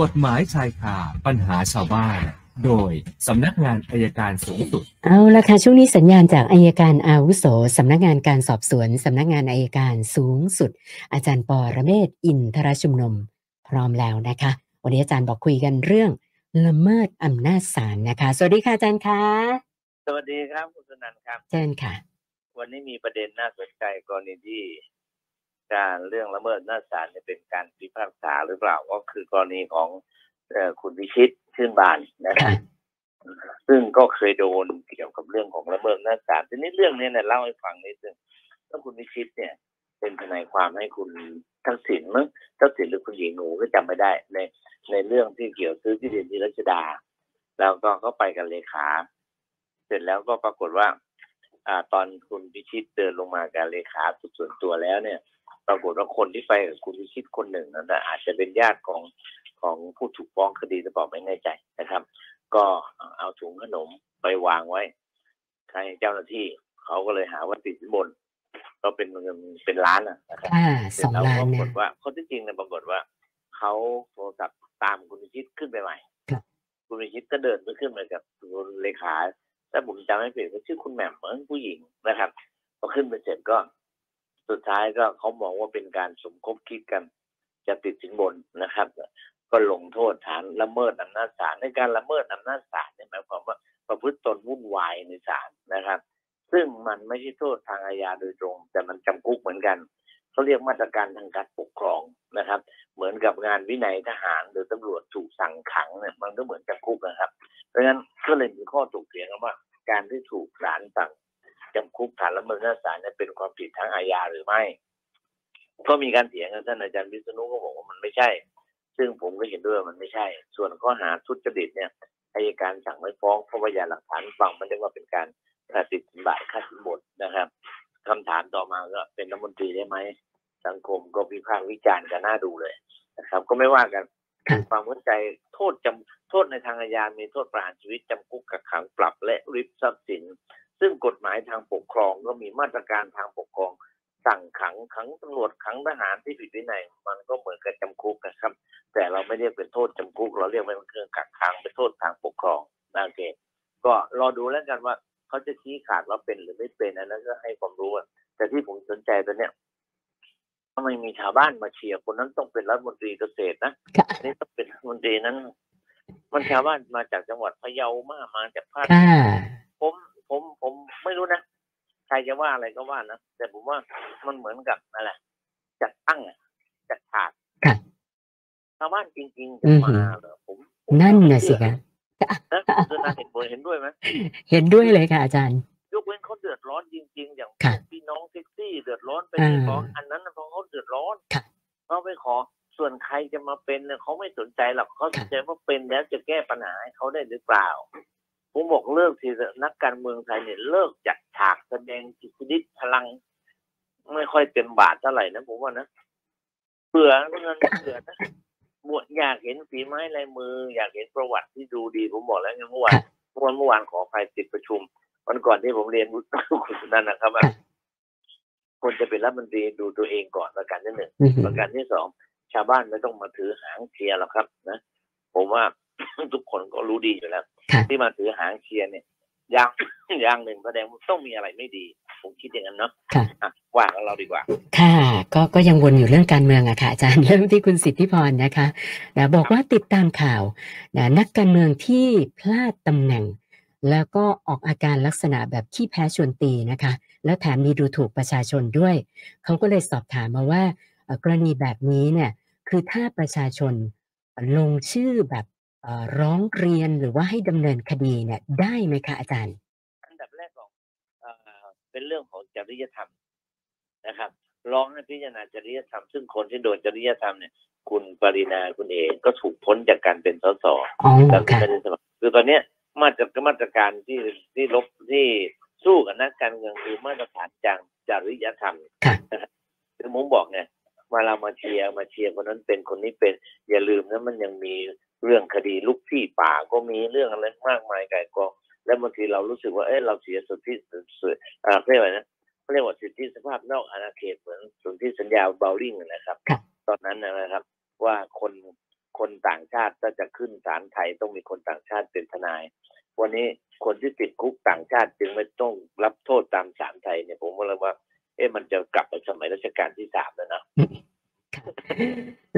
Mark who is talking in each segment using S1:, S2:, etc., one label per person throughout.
S1: กฎหมายชายคาปัญหาชาวบ้าน โดยสำนักงานอัยการสูงสุด
S2: เอาละค่ะช่วงนี้สัญญาณจากอัยการอาวุโสสำนักงานการสอบสวนสำนักงานอัยการสูงสุด อาจารย์ปอระเมศวร์อินทรชุมนุมพร้อมแล้วนะคะ วันนี้อาจารย์บอกคุยกันเรื่องละเมิดอำนาจศาลนะคะ สวัสดีค่ะอาจารย์คะ
S3: สวัสดีครับคุณสนันท์ครับ
S2: เชิญค่ะ
S3: วันนี้มีประเด็นน่าสนใจกรณีที่ การเรื่องละเมิดหน้าจศาลเนี่ยเป็นการพิพากษาหรือเปล่าก็คือกรณีของเอ่อคุณวิชิตชื่นบานนะครับซึ่งก็เคยโดนเกี่ยวกับเรื่องของละเมิดหน้าจศาลทีนี้เรื่องนี้เนี่ยเล่าให้ฟังนิดนึงว่าคุณวิชิตเนี่ย เป็นทนายความให้คุณทักษิณมั้งทักษิณหรือคุณหญิงหนูก็จำไม่ได้ ในในเรื่องที่เกี่ยวซื้อที่ดินที่รัชดา แล้วก็เขาไปกันเลขา เสร็จแล้วก็ปรากฏว่า อ่า ตอนคุณพิชิตเดินลงมากับเลขาส่วนตัวแล้วเนี่ย ปรากฏว่าคนที่ไปกับคุณพิชิตคนหนึ่งนั้นนะอาจจะเป็นญาติของของผู้ถูกฟ้องคดีหรือเปล่าไม่แน่ใจนะครับ ก็เอาถุงขนมไปวางไว้ให้เจ้าหน้าที่เขาก็เลยหาว่าติดสินบน ก็เป็นเงินเป็นล้านอะนะครับ
S2: ค่ะ
S3: เส
S2: ส
S3: ร็
S2: อ
S3: จ
S2: ง
S3: แล้ว
S2: ล้า
S3: ป
S2: น
S3: ราก
S2: เนี่ย
S3: ฏว่าข้อที่จริงเนี่ยปรากฏว่าเขาโทรศัพท์ตามคุณพิชิตขึ้นไปใหม่
S2: ครับ
S3: คุณพิชิตก็เดินไปขึ้นไปกับคุณเลขาถ้าผมจำไม่ผิดก็ชื่อคุณแหม่มเหมือนผู้หญิงนะครับพอขึ้นไปเสร็จก็ สุดท้ายก็เขามองว่าเป็นการสมคบคิดกัน จะติดสินบนนะครับ ก็ลงโทษฐานละเมิดอำนาจศาลในการละเมิดอำนาจศาลเนี่ยหมายความว่าประพฤติตนวุ่นวายในศาลนะครับ ซึ่งมันไม่ใช่โทษทางอาญาโดยตรง แต่มันจำคุกเหมือนกันเขาเรียกมาตรการทางการปกครองนะครับ เหมือนกับงานวินัยทหารหรือตำรวจถูกสั่งขังเนี่ยมันก็เหมือนจำคุกนะครับ เพราะฉะนั้นก็เลยมีข้อถกเถียงกันว่า การที่ถูกศาลสั่ง จำคุกฐานละเมิดอำนาจศาลเนี่ยเป็นความผิดทางอาญาหรือไม่ ก็มีการเถียงกันท่านอาจารย์วิษณุก็บอกว่ามันไม่ใช่ ซึ่งผมก็เห็นด้วยมันไม่ใช่ ส่วนข้อหาทุจริตเนี่ยอายการสั่งไม่ฟ้องเพราะว่าพยานหลักฐานฟังมันเรียกว่าเป็นการติดสินบายค่าสินบนนะครับคำถามต่อมาก็เป็นรัฐมนตรีได้ไหมสังคมก็วิพากษ์วิจารณ์กันน่าดูเลยนะครับ ก็ไม่ว่ากันความเข้าใจโทษจำโทษในทางอาญามีโทษประหารชีวิตจำคุกกักขังปรับและริบทรัพย์สิน ซึ่งกฎหมายทางปกครองก็มีมาตรการทางปกครอง สั่งขังขังตำรวจขังทหารที่ผิดวินัยมันก็เหมือนกับจำคุกนะครับ แต่เราไม่เรียกเป็นโทษจำคุก เราเรียกว่าเป็นเครื่องกักขังเป็นโทษทางปกครองนะโอเคก็รอดูแล้วกันว่าเขาจะชี้ขาดว่าเป็นหรือไม่เป็นอันนั้นก็ให้ความรู้อะแต่ที่ผมสนใจตอนเนี้ยทำไมมีชาวบ้านมาเชียร์คนนั้นต้องเป็นรัฐมนตรีเกษตรนะ
S2: ค่ะ
S3: อันนี่ต้องเป็นรัฐมนตรีนั้น มันชาวบ้านมาจากจังหวัดพะเยามามาจากภาค
S2: ค่ะ
S3: ผม ผมผมไม่รู้นะใครจะว่าอะไรก็ว่านะแต่ผมว่ามันเหมือนกับอะไรจัดตั้งอะจัดฉาก
S2: ค่ะ
S3: ชาวบ้านจริงๆ
S2: อื
S3: จะ
S2: อหือ
S3: มาเหรอผมผม
S2: นั่นน่ะสิคะ
S3: นะคุณนาเห็นด้วยเห็นด้วยไหม
S2: เห็นด้วยเลยค่ะอาจารย์
S3: ยกเว้นเขาเดือดร้อนจริง ๆ อย่าง
S2: ค่ะ
S3: พี่น้องแท็กซี่เดือดร้อนไป
S2: อ่า
S3: เรียกร้องอันนั้นน่ะเพราะเขาเดือดร้อน
S2: ค่ะ
S3: เขาไปขอส่วนใครจะมาเป็นเนี่ยเขาไม่สนใจหรอกเขาสนใจว่าเป็นแล้วจะแก้ปัญหาให้เขาได้หรือเปล่า ผมบอกเลิกทีเถอะนักการเมืองไทยเนี่ยเลิกจัดฉากแสดงจิตวิทพลัง ไม่ค่อยเต็มบาทเท่าไหร่นะผมว่านะเบื่อเงินเบื่อนะบวชอยากเห็นฝีไม้ลายมือ อยากเห็นประวัติที่ดูดี ผมบอกแล้วไงเมื่อวาน
S2: ค่ะ
S3: เมื่อวานเมื่อวานขออภัยติดประชุม วันก่อนที่ผมเรียนคุณนั่นนะครับว่า
S2: ค่ะ
S3: คนจะเป็นรัฐมนตรีดูตัวเองก่อนประการที่หนึ่ง
S2: อือหือ
S3: ประการที่สองชาวบ้านไม่ต้องมาถือหางเชียร์หรอกครับ นะ ผมว่า ทุกคนก็รู้ดีอยู่แล้ว
S2: ค่ะ
S3: ที่มาถือหางเชียร์เนี่ยอย่างอย่างหนึ่งแสดงว่าต้องมีอะไรไม่ดี ผมคิดอย่างนั้นเนาะ
S2: ค่ะ
S3: อะว่ากันเราดีกว่า
S2: ค่ะ ก็ก็ยังวนอยู่เรื่องการเมืองอะค่ะอาจารย์เริ่มที่คุณสิทธิพรนะคะนะบอกว่าติดตามข่าวนะนักการเมืองที่พลาดตำแหน่ง แล้วก็ออกอาการลักษณะแบบขี้แพ้ชวนตีนะคะ แล้วแถมมีดูถูกประชาชนด้วย เขาก็เลยสอบถามมาว่าเอ่อกรณีแบบนี้เนี่ยคือถ้าประชาชนลงชื่อแบบเอ่อ ร้องเรียนหรือว่าให้ดำเนินคดีเนี่ยได้ไหมคะอาจารย์
S3: อันดับแรกของเอ่อเป็นเรื่องของจริยธรรมนะครับร้องให้พิจารณาจริยธรรมซึ่งคนที่โดนจริยธรรมเนี่ย คุณปรินาคุณเอกก็ถูกพ้นจากการเป็นสส
S2: อ๋อ
S3: จากที่
S2: ค่ะ
S3: ไม่ได้สมัครคือตอนเนี้ยมาตรมาตรการที่ที่ลบที่สู้กับนักการเมืองคือมาตรฐานจางจริยธรรม
S2: ค่ะ
S3: คือผมบอกไงเวลามาเชียร์มาเชียร์คนนั้นเป็นคนนี้เป็น อย่าลืมนะมันยังมี เรื่องคดีลุกที่ป่าก็มีเรื่องอะไรมากมายไก่กอง แล้วบางทีเรารู้สึกว่าเอ้ยเราเสียสุทธิสุดอ่าเรียกว่านะเขาเรียกว่าสิทธิสภาพนอกอาณาเขตเหมือนสนธิสัญญาเบลลิงนะครับ
S2: ครับ
S3: ตอนนั้นนะครับ ว่าคนคนต่างชาติยต้องมีคนต่างชาติเป็นทนาย วันนี้คนที่ติดคุกต่างชาติจึงไม่ต้องรับโทษตามศาลไทยเนี่ยผมว่าเลยว่า เอ๊ะมันจะกลับไปสมัยรัชกาลที่สามแล้วนะ
S2: ค่ะ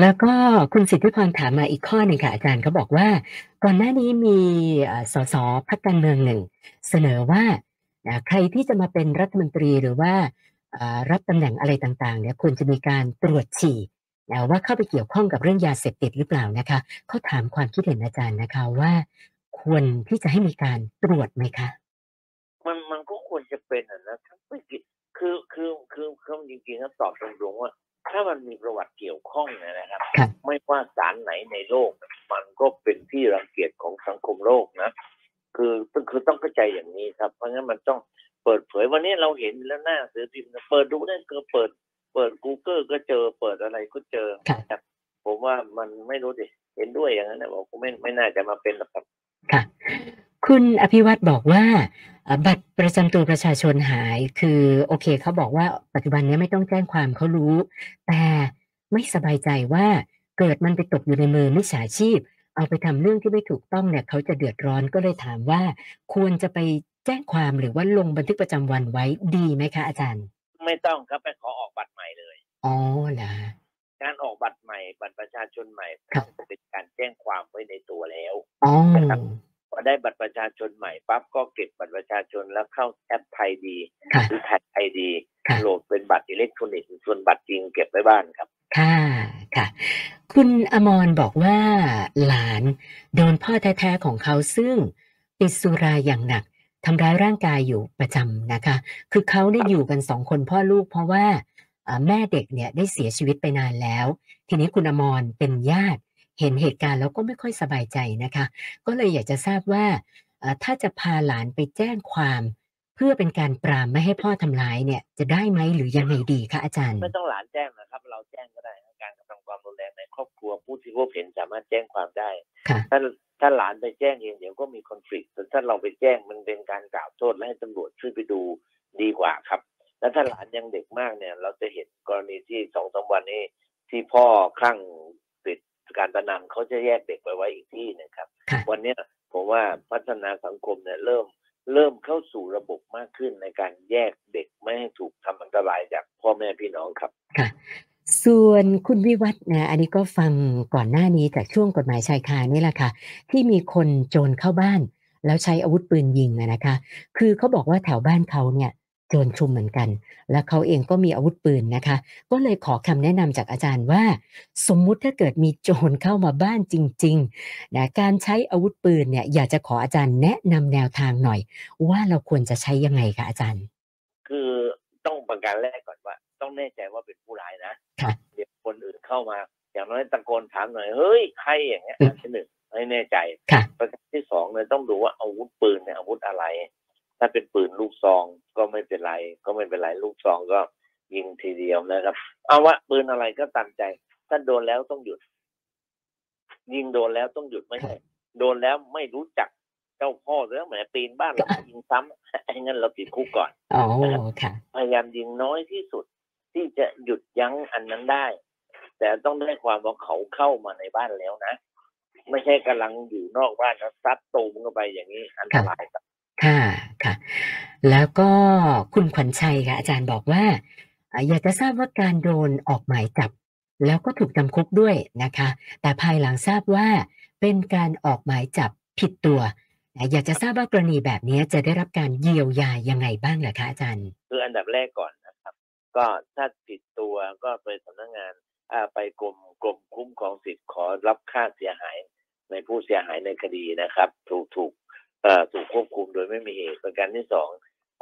S2: แล้วก็คุณสิทธิพรถามมาอีกข้อหนึ่งค่ะอาจารย์เขาบอกว่า ก่อนหน้านี้มีสสพักการเมืองหนึ่ง เสนอว่าใครที่จะมาเป็นรัฐมนตรีหรือว่ารับตำแหน่งอะไรต่างๆเนี่ยควรจะมีการตรวจฉี่ว่าเข้าไปเกี่ยวข้องกับเรื่องยาเสพติดหรือเปล่านะคะเขาถามความคิดเห็นอาจารย์นะคะว่า ควรที่จะให้มีการตรวจไหมคะ
S3: มันมันก็ควรจะเป็นอะนะถ้าไม่ผิดคือคือคือคือจริงๆแล้วตอบตรงๆว่า ถ้ามันมีประวัติเกี่ยวข้องเนยนะครับ
S2: ครับ
S3: ไม่ว่าสารไหนในโลก มันก็เป็นที่รังเกียจของสังคมโลกนะคือคือคือต้องเข้าใจอย่างนี้ครับ เพราะงั้นมันต้องเปิดเผยวันนี้เราเห็นแล้วหน้าสือพิมพ์นะเปิดดูได้ก็เปิด เปิด Google ก็เจอเปิดอะไรก็เจอ
S2: ครับ
S3: ครับผมว่ามันไม่รู้ดิเห็นด้วยอย่างนั้นนะบอกผมไม่ไม่น่าจะมาเป็นหรอกครับ
S2: ค่ะ คุณอภิวัตรบอกว่าเอ่อ บัตรประจำตัวประชาชนหาย คือโอเคเขาบอกว่าปัจจุบันนี้ไม่ต้องแจ้งความเขารู้ แต่ไม่สบายใจว่าเกิดมันไปตกอยู่ในมือมิจฉาชีพ เอาไปทำเรื่องที่ไม่ถูกต้องเนี่ยเขาจะเดือดร้อนก็เลยถามว่า ควรจะไปแจ้งความหรือว่าลงบันทึกประจำวันไว้ดีไหมคะอาจารย์
S3: ไม่ต้องครับไปขอออกบัตรใหม่เลย
S2: อ๋อเหรอ
S3: การออกบัตรใหม่บัตรประชาชนใหม่
S2: ครับ
S3: เป็นการแจ้งความไว้ในตัวแล้ว
S2: อ๋อ
S3: พอได้บัตรประชาชนใหม่ปั๊บก็เก็บบัตรประชาชนแล้วเข้าแอปไทยดี
S2: ค่ะ
S3: หรือไทยไอดี
S2: ค่ะ
S3: โหลดเป็นบัตรอิเล็กทรอนิกส์ส่วนบัตรจริงเก็บไว้บ้านครับ
S2: ค่ะค่ะ คุณอมรบอกว่าหลานโดนพ่อแท้ๆของเขาซึ่งติดสุราอย่างหนักทำร้ายร่างกายอยู่ประจำนะคะ คือเขาได้อยู่กันสองคนพ่อลูกเพราะว่าอ่าแม่เด็กเนี่ยได้เสียชีวิตไปนานแล้ว ทีนี้คุณอมรเป็นญาติ เห็นเหตุการณ์แล้วก็ไม่ค่อยสบายใจนะคะ ก็เลยอยากจะทราบว่าอ่าถ้าจะพาหลานไปแจ้งความเพื่อเป็นการปรามไม่ให้พ่อทำร้ายเนี่ยจะได้ไหมหรือยังไงดีคะอาจารย์
S3: ไม่ต้องหลานแจ้งนะครับ เราแจ้งก็ได้นะการกระทำความรุนแรงในครอบครัวผู้ที่พบเห็นสามารถแจ้งความได้
S2: ค่ะ
S3: ถ้าถ้าหลานไปแจ้งเองเดี๋ยวก็มีคอนฟ lict แต่ถ้าเราไปแจ้งมันเป็นการกล่าวโทษและให้ตำรวจช่วยไปดูดีกว่าครับ แล้วถ้าหลานยังเด็กมากเนี่ย เราจะเห็นกรณีที่สองสามวันนี้ที่พ่อคลั่งติด การพนันเขาจะแยกเด็กไปไว้อีกที่หนึงครับ
S2: ค่ะ
S3: วันเนี้ยผมว่าพัฒนาสังคมเนี่ยเริ่มเริ่มเข้าสู่ระบบมากขึ้นในการแยกเด็กไม่ให้ถูกทำอันตรายจากพ่อแม่พี่น้องครับ
S2: ค่ะส่วนคุณวิวัฒน์นะอันนี้ก็ฟังก่อนหน้านี้จากช่วงกฎหมายชายคานี่แหละค่ะ ที่มีคนโจรเข้าบ้าน แล้วใช้อาวุธปืนยิงอะนะคะ คือเขาบอกว่าแถวบ้านเขาเนี่ย โจรชุมเหมือนกัน และเขาเองก็มีอาวุธปืนนะคะ ก็เลยขอคำแนะนำจากอาจารย์ว่า สมมุติถ้าเกิดมีโจรเข้ามาบ้านจริงๆนะการใช้อาวุธปืนเนี่ยอยากจะขออาจารย์แนะนำแนวทางหน่อย ว่าเราควรจะใช้ยังไงคะอาจารย์
S3: คือต้องประการแรกก่อนว่า ต้องแน่ใจว่าเป็นผู้ร้ายนะ
S2: ค่ะ
S3: เดี๋ยวคนอื่นเข้ามา อย่างน้อยตะโกนถามหน่อยเฮ้ยใครอย่างเงี้ย
S2: อืม
S3: อันที่หนึ่งให้แน่ใจ
S2: ค่ะ
S3: ประการที่สองเนี่ยต้องดูว่าอาวุธปืนเนี่ยอาวุธอะไร ถ้าเป็นปืนลูกซองก็ไม่เป็นไร ก็ไม่เป็นไรลูกซองก็ยิงทีเดียวนะครับ เอาว่าปืนอะไรก็ตามใจ ถ้าโดนแล้วต้องหยุด ยิงโดนแล้วต้องหยุดไม่ใช่โดนแล้วไม่รู้จักเจ้าพ่อแล้วแหมปีนบ้านเรายิงซ้ำไอ้งั้นเราติดคุกก่อน
S2: อ๋อค่ะ
S3: พยายามยิงน้อยที่สุด ที่จะหยุดยั้งอันนั้นได้ แต่ต้องได้ความว่าเขาเข้ามาในบ้านแล้วนะ ไม่ใช่กำลังอยู่นอกบ้านแล้วซัดตูมเข้าไปอย่างนี้อันตรายครับ
S2: ค่ะ ค่ะ แล้วก็คุณขวัญชัยค่ะอาจารย์บอกว่า อยากจะทราบว่าการโดนออกหมายจับ แล้วก็ถูกจำคุกด้วยนะคะ แต่ภายหลังทราบว่าเป็นการออกหมายจับผิดตัว อยากจะทราบว่ากรณีแบบนี้จะได้รับการเยียวยายังไงบ้างเหรอคะอาจารย์
S3: คืออันดับแรกก่อนนะครับ ก็ถ้าผิดตัวก็ไปสำนักงานไปกรมกรมคุ้มครองสิทธิ์ขอรับค่าเสียหายในผู้เสียหายในคดีนะครับ ถูกถูก ดยไม่มีเหตุประการที่สอง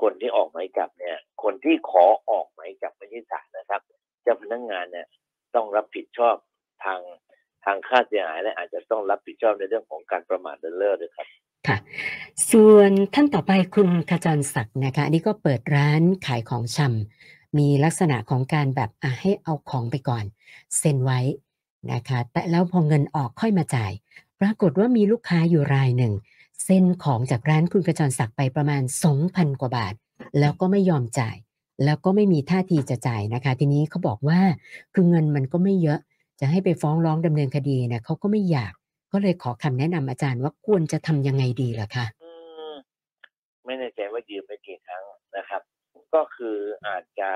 S3: คนที่ออกหมายจับเนี่ย คนที่ขอออกหมายจับไม่ใช่ศาลนะครับ เจ้าพนักงานเนี่ยต้องรับผิดชอบทางทางค่าเสียหายและอาจจะต้องรับผิดชอบในเรื่องของการประมาทเลินเล่อด้วยครับ
S2: ค่ะส่วนท่านต่อไปคุณขจรศักดิ์นะคะอันนี้ก็เปิดร้านขายของชำมีลักษณะของการแบบอะให้เอาของไปก่อน เซ็นไว้นะคะ แต่แล้วพอเงินออกค่อยมาจ่าย ปรากฏว่ามีลูกค้าอยู่รายหนึ่ง เซ็นของจากร้านคุณขจรศักดิ์ไปประมาณ 2,000 กว่าบาท แล้วก็ไม่ยอมจ่าย แล้วก็ไม่มีท่าทีจะจ่ายนะคะ ทีนี้เขาบอกว่าคือเงินมันก็ไม่เยอะ จะให้ไปฟ้องร้องดำเนินคดีเนี่ยเขาก็ไม่อยาก ก็เลยขอคำแนะนำอาจารย์ว่าควรจะทำยังไงดีล่ะคะ
S3: อืมไม่แน่ใจว่ายืมไปกี่ครั้งนะครับ ก็คืออาจจะ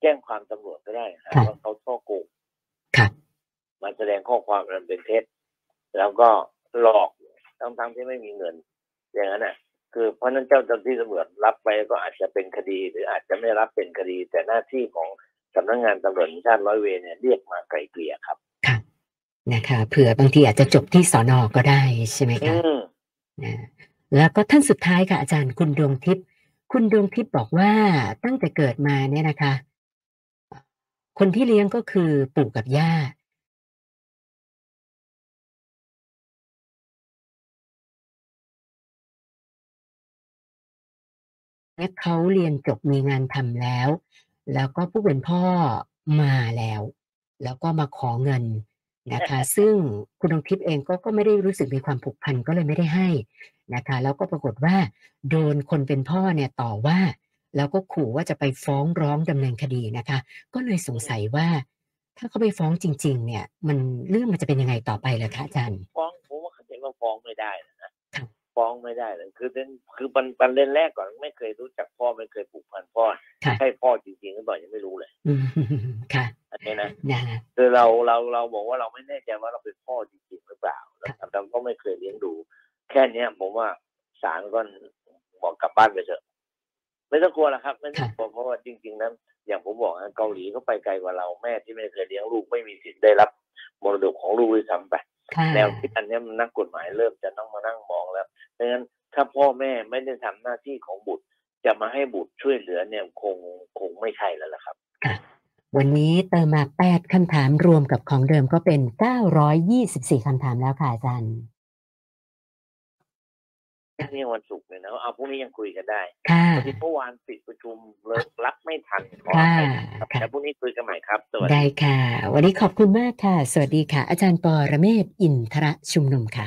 S3: แจ้งความตำรวจก็ได้หา
S2: ครับ
S3: ว่าเขาช่อโกง
S2: ครับ
S3: มาแสดงข้อความอันเป็นเท็จ แล้วก็หลอก ทั้งทั้งๆที่ไม่มีเงิน อย่างนั้นน่ะ คือเพราะฉะนั้นเจ้าหน้าที่ตำรวจรับไปก็อาจจะเป็นคดี หรืออาจจะไม่รับเป็นคดี แต่หน้าที่ของสำนักงานตำรวจแห่งชาติร้อยเวรเนี่ยเรียกมาไกลเกลี่ยครับ
S2: ครับนะคะเผื่อบางทีอาจจะจบที่สอนอก็ได้ใช่ไหม
S3: อื
S2: คะ
S3: ม
S2: นะแล้วก็ท่านสุดท้ายค่ะอาจารย์คุณดวงทิพย์คุณดวงทิพย์บอกว่าตั้งแต่เกิดมาเนี่ยนะคะ คนที่เลี้ยงก็คือปู่กับย่า และเขาเรียนจบมีงานทำแล้ว แล้วก็ผู้เป็นพ่อมาแล้ว แล้วก็มาขอเงินนะคะ ซึ่งคุณดวงทิพย์เองก็ก็ไม่ได้รู้สึกมีความผูกพันก็เลยไม่ได้ให้นะคะ แล้วก็ปรากฏว่าโดนคนเป็นพ่อเนี่ยต่อว่า แล้วก็ขู่ว่าจะไปฟ้องร้องดำเนินคดีนะคะ ก็เลยสงสัยว่า ถ้าเขาไปฟ้องจริง ๆ เนี่ย มันเรื่องมันจะเป็นยังไงต่อไปล่ะคะอาจารย์
S3: ฟ้องผมว่าเขาจะว่าฟ้องไม่ได้นะครับฟ้องไม่ได้เลย คือเป็นคือปันปันเล่นแรกก่อนไม่เคยรู้จักพ่อไม่เคยผูกพันพ่อ
S2: ค่ะ
S3: ใช่พ่อจริงๆหรือเปล่ายังไม่รู้เลย
S2: อืมค่ะ
S3: อันนี้นะ
S2: นะ
S3: คือเราเราเราบอกว่าเราไม่แน่ใจว่าเราเป็นพ่อจริงๆหรือเปล่านะครับเราก็ไม่เคยเลี้ยงดู แค่เนี้ยผมว่าศาลก็บอกกลับบ้านไปเถอะไม่ต้องกลัวหรอกครับไม่ต้องกลัวเพราะว่าจริง ๆ นั้น อย่างผมบอกนะเกาหลีเขาไปไกลกว่าเราแม่ที่ไม่เคยเลี้ยงลูกไม่มีสิทธิ์ได้รับมรดกของลูกด้วยซ้ำไป
S2: ค่ะ
S3: แนวคิดอันเนี้ยมันนักกฎหมายเริ่มจะต้องมานั่งมองแล้วเพราะฉะนั้น ถ้าพ่อแม่ไม่ได้ทำหน้าที่ของบุตร จะมาให้บุตรช่วยเหลือเนี่ยคงคงไม่ใช่แล้วล่ะครับ
S2: วันนี้เติมมา 8 คำถามรวมกับของเดิมก็เป็น 924 คำถามแล้วค่ะอาจารย์
S3: นี่วันศุกร์เนี่ยนะเอาพรุ่งนี้ยังคุยกันได้
S2: ค่ะ
S3: พอดีเมื่อวานปิดประชุมเลิกรับไม่ทันขออ
S2: ค่ะ
S3: ภัยครับ
S2: ค่ะ
S3: แต่พรุ่งนี้คุยกันใหม่ครับสวัสดี
S2: ได้ค่ะ วันนี้ขอบคุณมากค่ะ สวัสดีค่ะ อาจารย์ปอระเมศวร์อินทรชุมนุมค่ะ